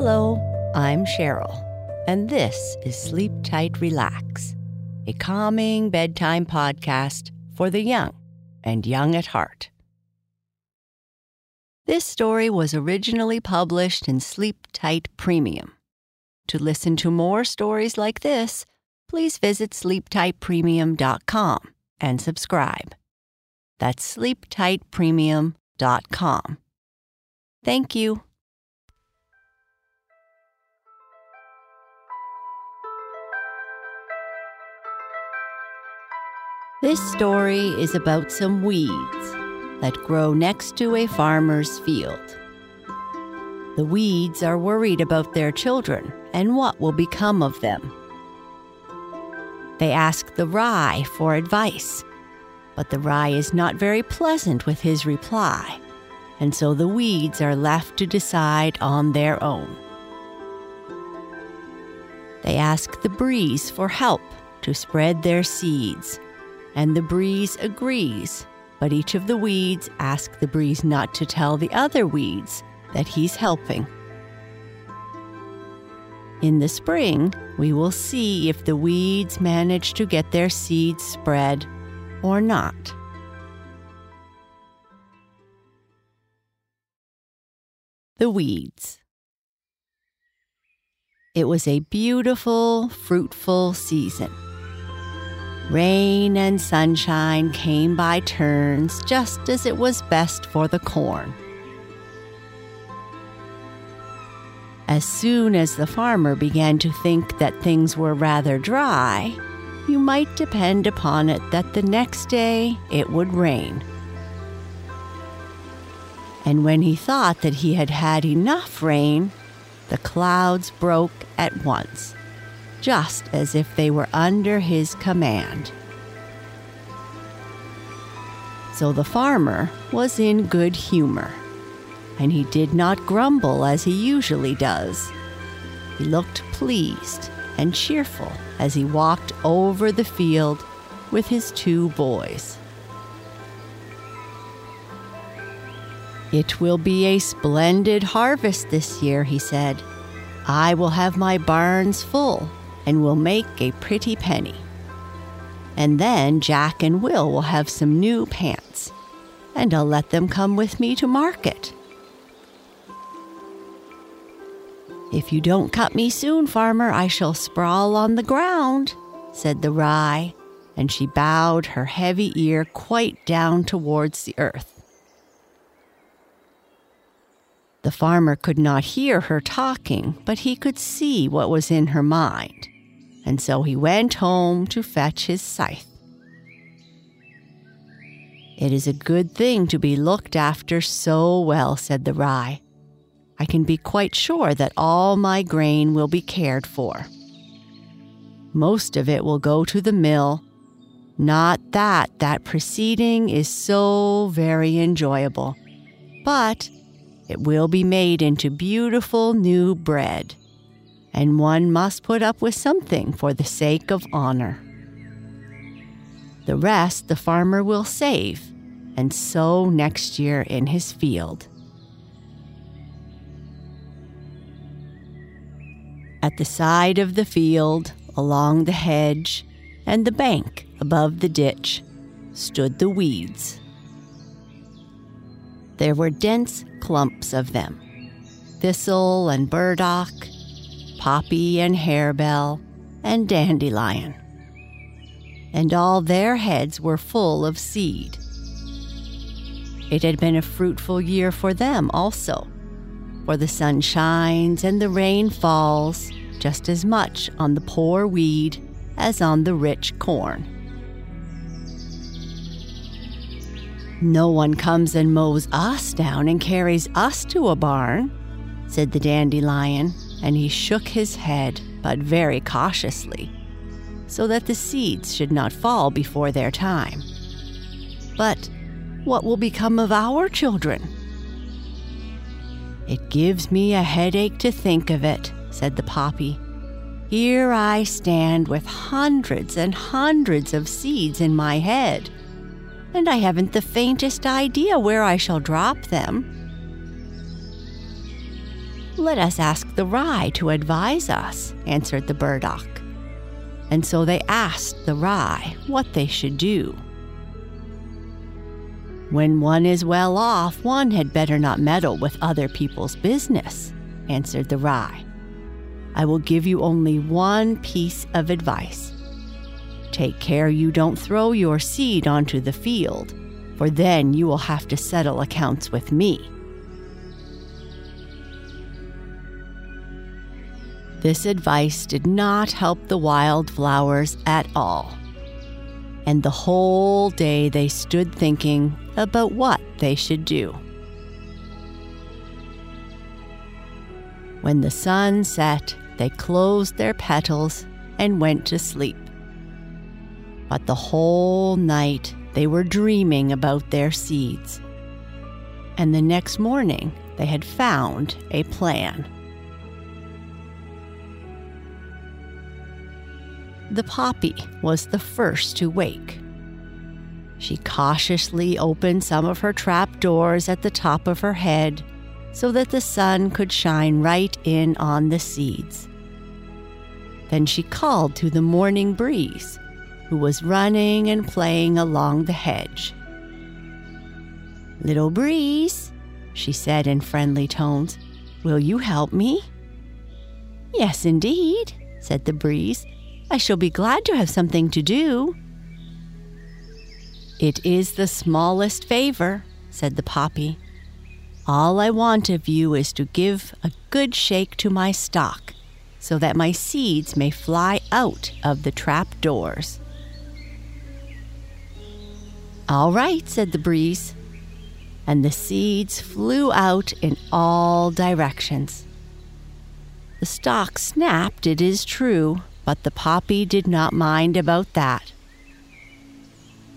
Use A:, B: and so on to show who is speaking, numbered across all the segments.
A: Hello, I'm Sheryl, and this is Sleep Tight Relax, a calming bedtime podcast for the young and young at heart. This story was originally published in Sleep Tight Premium. To listen to more stories like this, please visit sleeptightpremium.com and subscribe. That's sleeptightpremium.com. Thank you. This story is about some weeds that grow next to a farmer's field. The weeds are worried about their children and what will become of them. They ask the rye for advice, but the rye is not very pleasant with his reply, and so the weeds are left to decide on their own. They ask the breeze for help to spread their seeds and the breeze agrees, but each of the weeds ask the breeze not to tell the other weeds that he's helping. In the spring, we will see if the weeds manage to get their seeds spread or not. The weeds. It was a beautiful, fruitful season. Rain and sunshine came by turns just as it was best for the corn. As soon as the farmer began to think that things were rather dry, you might depend upon it that the next day it would rain. And when he thought that he had had enough rain, the clouds broke at once just as if they were under his command. So the farmer was in good humor, and he did not grumble as he usually does. He looked pleased and cheerful as he walked over the field with his two boys. It will be a splendid harvest this year, he said. I will have my barns full and will make a pretty penny. And then Jack and Will will have some new pants, and I'll let them come with me to market. If you don't cut me soon, farmer, I shall sprawl on the ground, said the rye, and she bowed her heavy ear quite down towards the earth. The farmer could not hear her talking, but he could see what was in her mind and so he went home to fetch his scythe. It is a good thing to be looked after so well, said the rye. I can be quite sure that all my grain will be cared for. Most of it will go to the mill. Not that that proceeding is so very enjoyable, but it will be made into beautiful new bread and one must put up with something for the sake of honor. The rest the farmer will save and sow next year in his field. At the side of the field, along the hedge, and the bank above the ditch, stood the weeds. There were dense clumps of them thistle and burdock, poppy and harebell, and dandelion. And all their heads were full of seed. It had been a fruitful year for them also, for the sun shines and the rain falls just as much on the poor weed as on the rich corn. No one comes and mows us down and carries us to a barn, said the dandelion, and he shook his head, but very cautiously, so that the seeds should not fall before their time. But what will become of our children? It gives me a headache to think of it, said the poppy. Here I stand with hundreds and hundreds of seeds in my head and I haven't the faintest idea where I shall drop them. Let us ask the rye to advise us, answered the burdock. And so they asked the rye what they should do. When one is well off, one had better not meddle with other people's business, answered the rye. I will give you only one piece of advice. Take care you don't throw your seed onto the field, for then you will have to settle accounts with me. This advice did not help the wildflowers at all. And the whole day they stood thinking about what they should do. When the sun set, they closed their petals and went to sleep. But the whole night they were dreaming about their seeds. And the next morning they had found a plan. The poppy was the first to wake. She cautiously opened some of her trap doors at the top of her head so that the sun could shine right in on the seeds. Then she called to the morning breeze who was running and playing along the hedge. Little breeze, she said in friendly tones, will you help me? Yes, indeed, said the breeze. I shall be glad to have something to do. It is the smallest favor, said the poppy. All I want of you is to give a good shake to my stalk so that my seeds may fly out of the trap doors. All right, said the breeze. And the seeds flew out in all directions. The stalk snapped, it is true, but the poppy did not mind about that.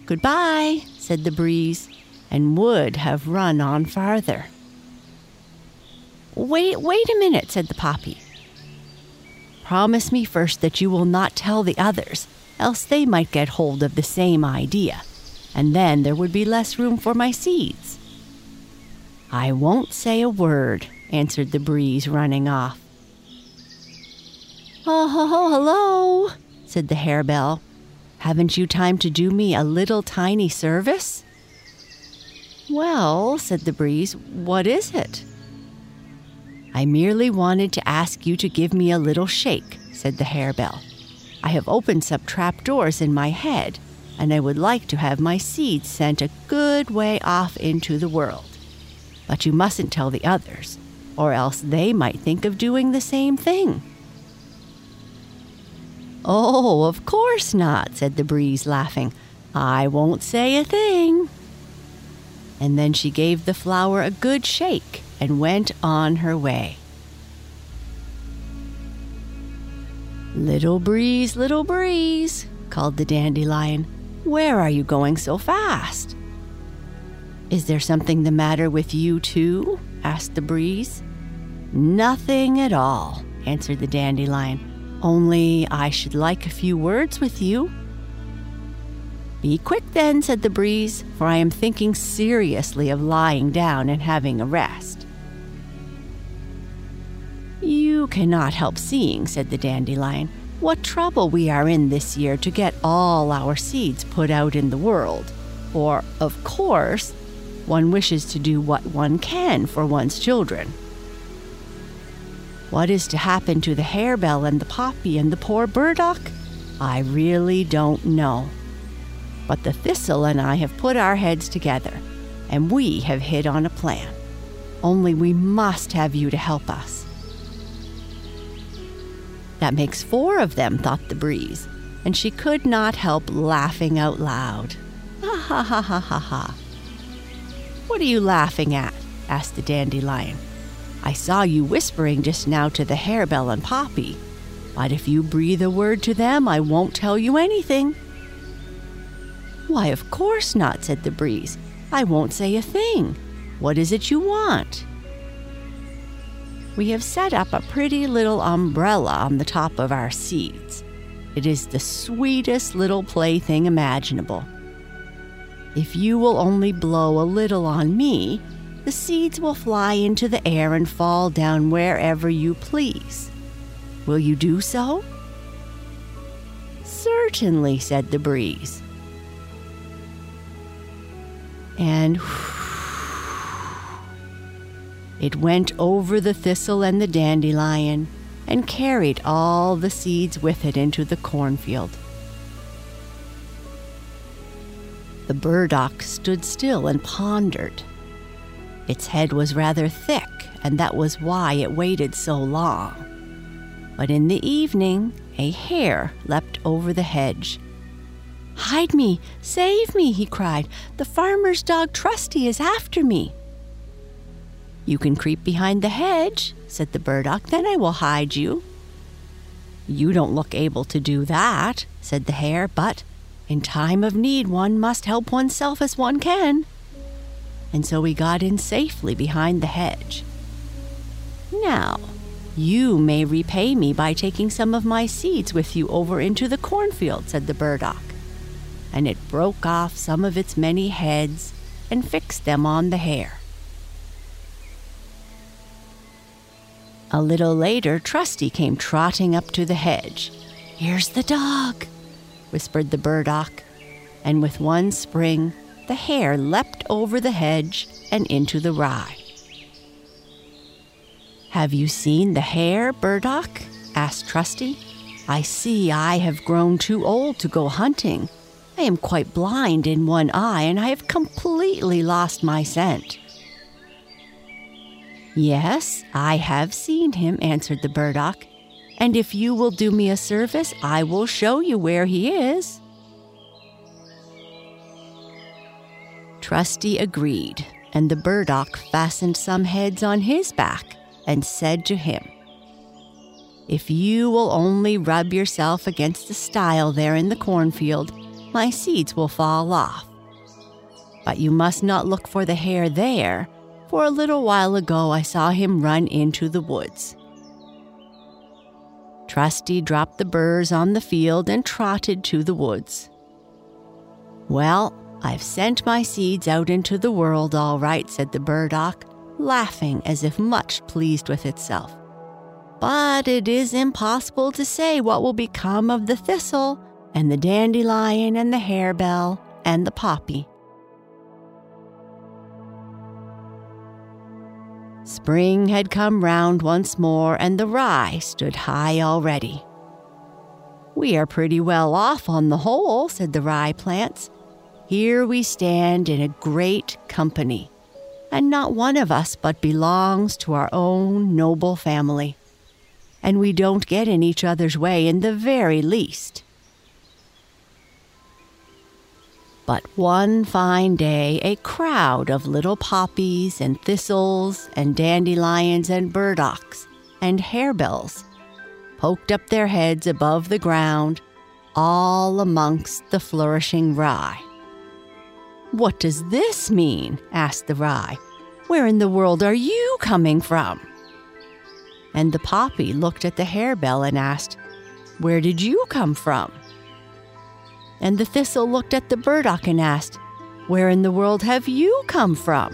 A: Goodbye, said the breeze, and would have run on farther. Wait, wait a minute, said the poppy. Promise me first that you will not tell the others, else they might get hold of the same idea and then there would be less room for my seeds. I won't say a word, answered the breeze, running off. Oh, ho, ho, hello, said the harebell. Haven't you time to do me a little tiny service? Well, said the breeze, what is it? I merely wanted to ask you to give me a little shake, said the harebell. I have opened some trap doors in my head and I would like to have my seeds sent a good way off into the world. But you mustn't tell the others, or else they might think of doing the same thing. Oh, of course not, said the breeze, laughing. I won't say a thing. And then she gave the flower a good shake and went on her way. Little breeze, little breeze, called the dandelion. Where are you going so fast? Is there something the matter with you, too? asked the breeze. Nothing at all, answered the dandelion. Only I should like a few words with you. Be quick then, said the breeze, for I am thinking seriously of lying down and having a rest. You cannot help seeing, said the dandelion, what trouble we are in this year to get all our seeds put out in the world. For, of course, one wishes to do what one can for one's children. What is to happen to the harebell and the poppy and the poor burdock? I really don't know. But the thistle and I have put our heads together, and we have hit on a plan. Only we must have you to help us. That makes four of them, thought the breeze, and she could not help laughing out loud. Ha ha ha ha ha ha. What are you laughing at? asked the dandelion. I saw you whispering just now to the harebell and poppy, but if you breathe a word to them, I won't tell you anything. Why, of course not, said the breeze. I won't say a thing. What is it you want? We have set up a pretty little umbrella on the top of our seeds. It is the sweetest little plaything imaginable. If you will only blow a little on me, the seeds will fly into the air and fall down wherever you please. Will you do so? Certainly, said the breeze. And it went over the thistle and the dandelion and carried all the seeds with it into the cornfield. The burdock stood still and pondered. Its head was rather thick, and that was why it waited so long. But in the evening, a hare leapt over the hedge. Hide me! Save me! he cried. The farmer's dog Trusty is after me. You can creep behind the hedge, said the burdock, then I will hide you. You don't look able to do that, said the hare, but in time of need one must help oneself as one can. And so we got in safely behind the hedge. Now, you may repay me by taking some of my seeds with you over into the cornfield, said the burdock. And it broke off some of its many heads and fixed them on the hare. A little later, Trusty came trotting up to the hedge. Here's the dog, whispered the burdock, and with one spring, the hare leapt over the hedge and into the rye. Have you seen the hare, burdock? asked Trusty. I see I have grown too old to go hunting. I am quite blind in one eye, and I have completely lost my scent. Yes, I have seen him, answered the burdock. And if you will do me a service, I will show you where he is. Trusty agreed, and the burdock fastened some heads on his back and said to him, If you will only rub yourself against the stile there in the cornfield, my seeds will fall off. But you must not look for the hare there for a little while ago I saw him run into the woods. Trusty dropped the burrs on the field and trotted to the woods. Well, I've sent my seeds out into the world all right, said the burdock, laughing as if much pleased with itself. But it is impossible to say what will become of the thistle, and the dandelion, and the harebell, and the poppy. Spring had come round once more, and the rye stood high already. We are pretty well off on the whole, said the rye plants. Here we stand in a great company, and not one of us but belongs to our own noble family. And we don't get in each other's way in the very least. But one fine day, a crowd of little poppies and thistles and dandelions and burdocks and harebells poked up their heads above the ground, all amongst the flourishing rye. What does this mean? asked the rye. Where in the world are you coming from? And the poppy looked at the harebell and asked, Where did you come from? And the thistle looked at the burdock and asked, Where in the world have you come from?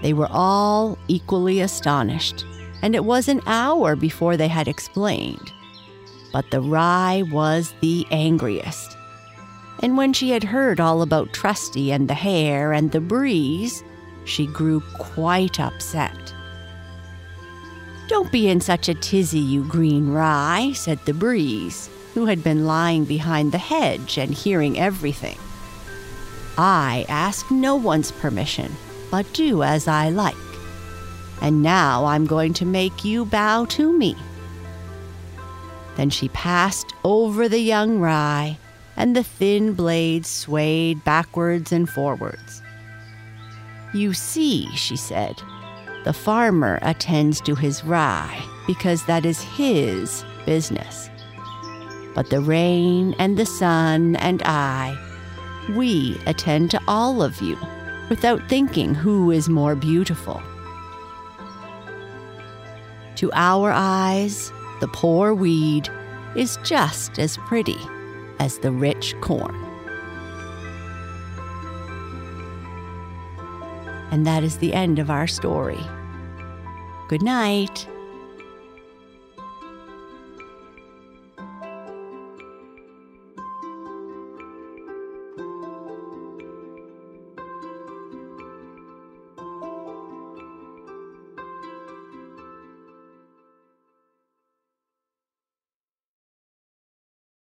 A: They were all equally astonished, and it was an hour before they had explained. But the rye was the angriest. And when she had heard all about Trusty and the hare and the breeze, she grew quite upset. Don't be in such a tizzy, you green rye, said the breeze who had been lying behind the hedge and hearing everything. I ask no one's permission, but do as I like. And now I'm going to make you bow to me. Then she passed over the young rye, and the thin blades swayed backwards and forwards. You see, she said, the farmer attends to his rye because that is his business. But the rain and the sun and I, we attend to all of you without thinking who is more beautiful. To our eyes, the poor weed is just as pretty as the rich corn. And that is the end of our story. Good night.